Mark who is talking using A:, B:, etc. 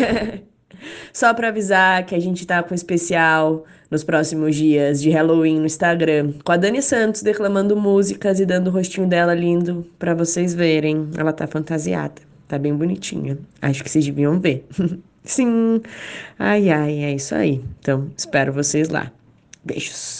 A: Só para avisar que a gente tá com especial nos próximos dias de Halloween no Instagram, com a Dani Santos declamando músicas e dando o rostinho dela lindo para vocês verem. Ela tá fantasiada, tá bem bonitinha. Acho que vocês deviam ver. Sim. Ai ai, é isso aí. Então, espero vocês lá. Beijos.